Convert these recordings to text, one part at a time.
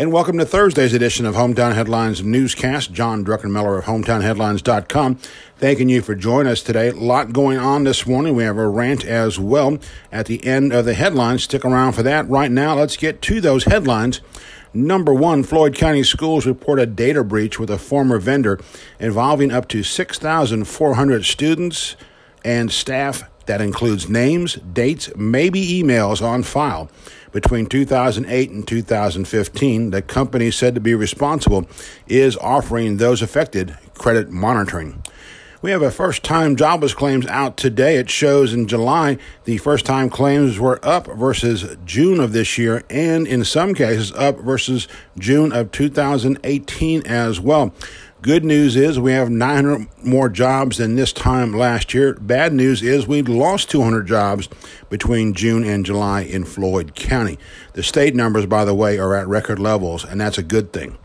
And welcome to Thursday's edition of Hometown Headlines Newscast. John Druckenmiller of HometownHeadlines.com. Thanking you for joining us today. A lot going on this morning. We have a rant as well at the end of the headlines. Stick around for that. Right now, let's get to those headlines. Number one, Floyd County Schools report a data breach with a former vendor involving up to 6,400 students and staff. That includes names, dates, maybe emails on file between 2008 and 2015. The company said to be responsible is offering those affected credit monitoring. We have a first time jobless claims out today. It shows in July the first time claims were up versus June of this year, and in some cases up versus June of 2018 as well. Good news is we have 900 more jobs than this time last year. Bad news is we lost 200 jobs between June and July in Floyd County. The state numbers, by the way, are at record levels, and that's a good thing.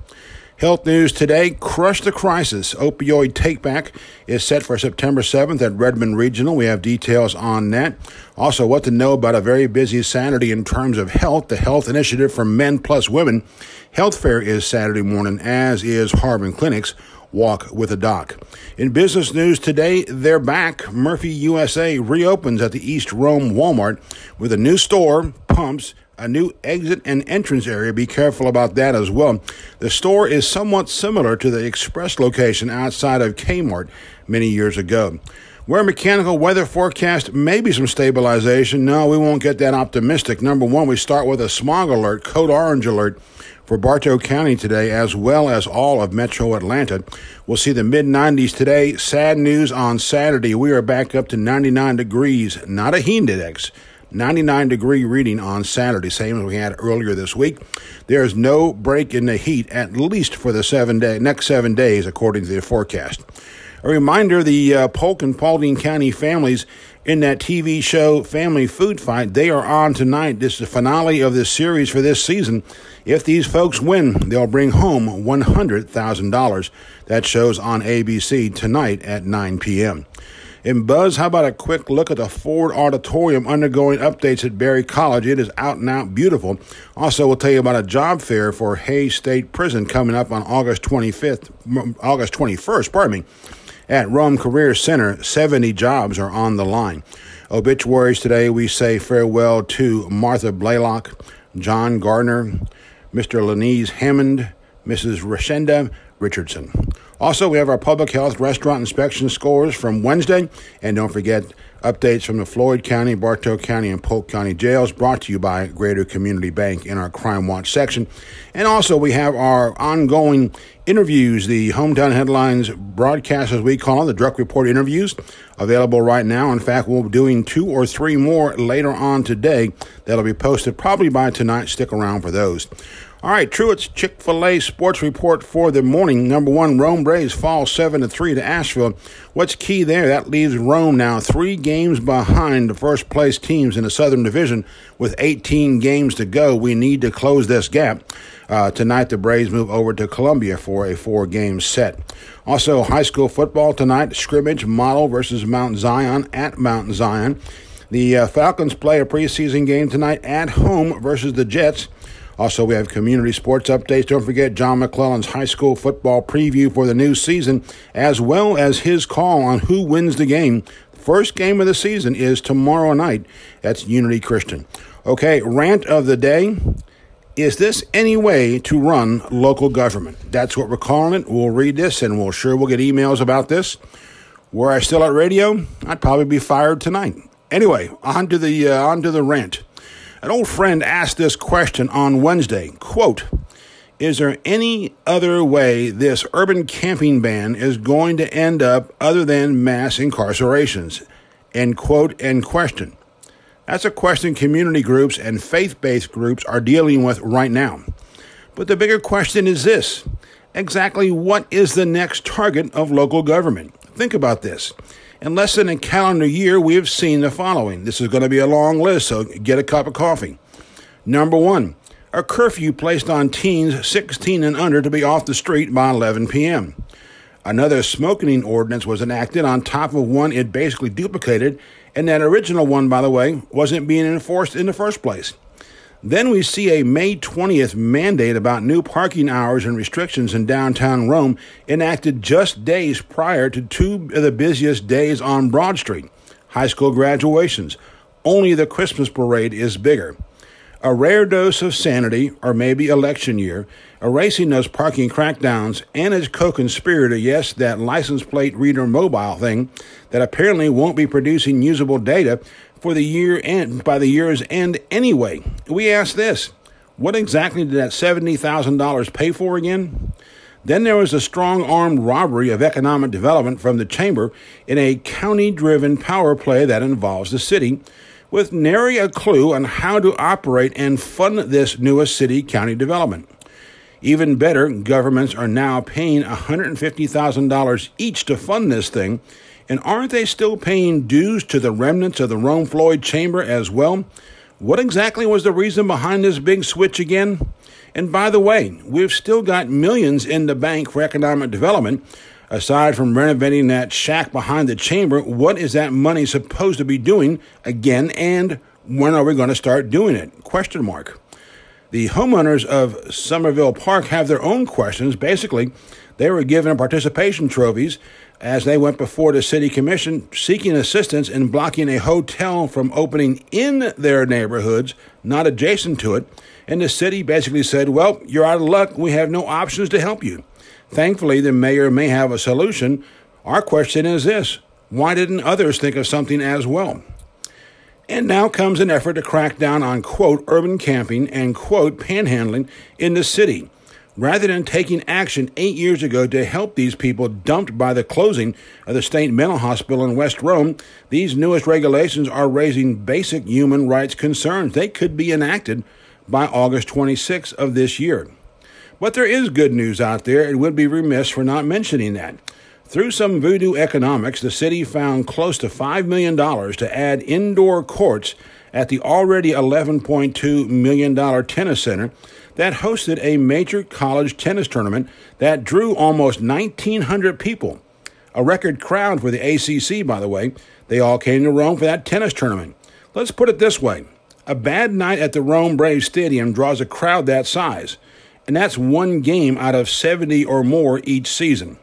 Health news today Crush the Crisis. Opioid takeback is set for September 7th at Redmond Regional. We have details on that. Also, what to know about a very busy Saturday in terms of health. The Health Initiative for Men Plus Women. Health Fair is Saturday morning, as is Harbin Clinics. Walk with a Doc. In business news today, they're back. Murphy USA reopens at the East Rome Walmart with a new store, pumps, a new exit and entrance area. Be careful about that as well. The store is somewhat similar to the express location outside of Kmart many years ago. Where mechanical weather forecast, maybe some stabilization. No, we won't get that optimistic. Number one, we start with a smog alert, code orange alert for Bartow County today, as well as all of metro Atlanta. We'll see the mid 90s today. Sad news on Saturday. We are back up to 99 degrees, not a heat index. 99 degree reading on Saturday, same as we had earlier this week. There is no break in the heat, at least for the seven day, next seven days, according to the forecast. A reminder the uh, Polk and Paulding County families in that TV show Family Food Fight, they are on tonight. This is the finale of this series for this season. If these folks win, they'll bring home $100,000. That shows on ABC tonight at 9 p.m. In Buzz, how about a quick look at the Ford Auditorium undergoing updates at Berry College? It is out and out beautiful. Also, we'll tell you about a job fair for Hays State Prison coming up on August 25th, August 21st, pardon me. At Rome Career Center, 70 jobs are on the line. Obituaries today, we say farewell to Martha Blaylock, John Gardner, Mr. Lenise Hammond, Mrs. Rashenda Richardson. Also, we have our public health restaurant inspection scores from Wednesday. And don't forget updates from the Floyd County, Bartow County, and Polk County jails brought to you by Greater Community Bank in our Crime Watch section. And also, we have our ongoing interviews, the Hometown Headlines broadcast, as we call it, the Druck Report interviews, available right now. In fact, we'll be doing two or three more later on today that'll be posted probably by tonight. Stick around for those. All right, Truett's Chick fil A sports report for the morning. Number one, Rome Braves fall 7 to 3 to Asheville. What's key there? That leaves Rome now three games behind the first place teams in the Southern Division with 18 games to go. We need to close this gap. Uh, tonight, the Braves move over to Columbia for a four game set. Also, high school football tonight scrimmage model versus Mount Zion at Mount Zion. The uh, Falcons play a preseason game tonight at home versus the Jets. Also, we have community sports updates. Don't forget John McClellan's high school football preview for the new season, as well as his call on who wins the game. First game of the season is tomorrow night. That's Unity Christian. Okay, rant of the day. Is this any way to run local government? That's what we're calling it. We'll read this and we'll sure we'll get emails about this. Were I still at radio, I'd probably be fired tonight. Anyway, on to the uh, on to the rant. An old friend asked this question on Wednesday, quote, is there any other way this urban camping ban is going to end up other than mass incarcerations? End quote, end question. That's a question community groups and faith based groups are dealing with right now. But the bigger question is this exactly what is the next target of local government? Think about this. In less than a calendar year, we have seen the following. This is going to be a long list, so get a cup of coffee. Number one, a curfew placed on teens 16 and under to be off the street by 11 p.m. Another smoking ordinance was enacted on top of one it basically duplicated, and that original one, by the way, wasn't being enforced in the first place. Then we see a May 20th mandate about new parking hours and restrictions in downtown Rome enacted just days prior to two of the busiest days on Broad Street high school graduations. Only the Christmas parade is bigger. A rare dose of sanity, or maybe election year, erasing those parking crackdowns and its co conspirator, yes, that license plate reader mobile thing that apparently won't be producing usable data for the year end by the year's end anyway. We ask this what exactly did that $70,000 pay for again? Then there was a strong armed robbery of economic development from the chamber in a county driven power play that involves the city, with nary a clue on how to operate and fund this newest city county development. Even better, governments are now paying $150,000 each to fund this thing, and aren't they still paying dues to the remnants of the Rome Floyd Chamber as well? What exactly was the reason behind this big switch again? And by the way, we've still got millions in the bank for economic development. Aside from renovating that shack behind the chamber, what is that money supposed to be doing again and when are we going to start doing it? Question mark. The homeowners of Summerville Park have their own questions. Basically, they were given participation trophies as they went before the city commission seeking assistance in blocking a hotel from opening in their neighborhoods, not adjacent to it. And the city basically said, Well, you're out of luck. We have no options to help you. Thankfully, the mayor may have a solution. Our question is this why didn't others think of something as well? And now comes an effort to crack down on, quote, urban camping and, quote, panhandling in the city rather than taking action eight years ago to help these people dumped by the closing of the state mental hospital in West Rome, these newest regulations are raising basic human rights concerns. They could be enacted by August 26 of this year. But there is good news out there. It would be remiss for not mentioning that. Through some voodoo economics, the city found close to $5 million to add indoor courts at the already $11.2 million tennis center that hosted a major college tennis tournament that drew almost 1,900 people. A record crowd for the ACC, by the way. They all came to Rome for that tennis tournament. Let's put it this way a bad night at the Rome Braves Stadium draws a crowd that size, and that's one game out of 70 or more each season.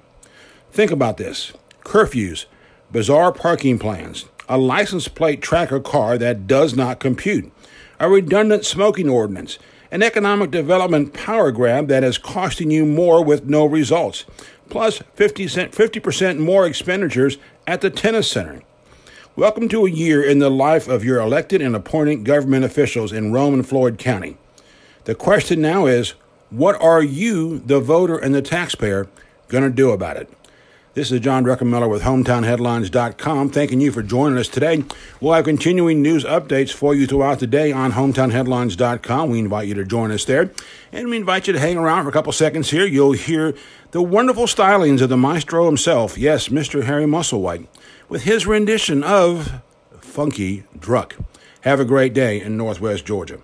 Think about this curfews, bizarre parking plans, a license plate tracker car that does not compute, a redundant smoking ordinance, an economic development power grab that is costing you more with no results, plus 50 cent, 50% more expenditures at the tennis center. Welcome to a year in the life of your elected and appointed government officials in Rome and Floyd County. The question now is what are you, the voter and the taxpayer, going to do about it? This is John Druckenmiller with HometownHeadlines.com. Thanking you for joining us today. We'll have continuing news updates for you throughout the day on HometownHeadlines.com. We invite you to join us there. And we invite you to hang around for a couple seconds here. You'll hear the wonderful stylings of the maestro himself, yes, Mr. Harry Musselwhite, with his rendition of Funky Druck. Have a great day in Northwest Georgia.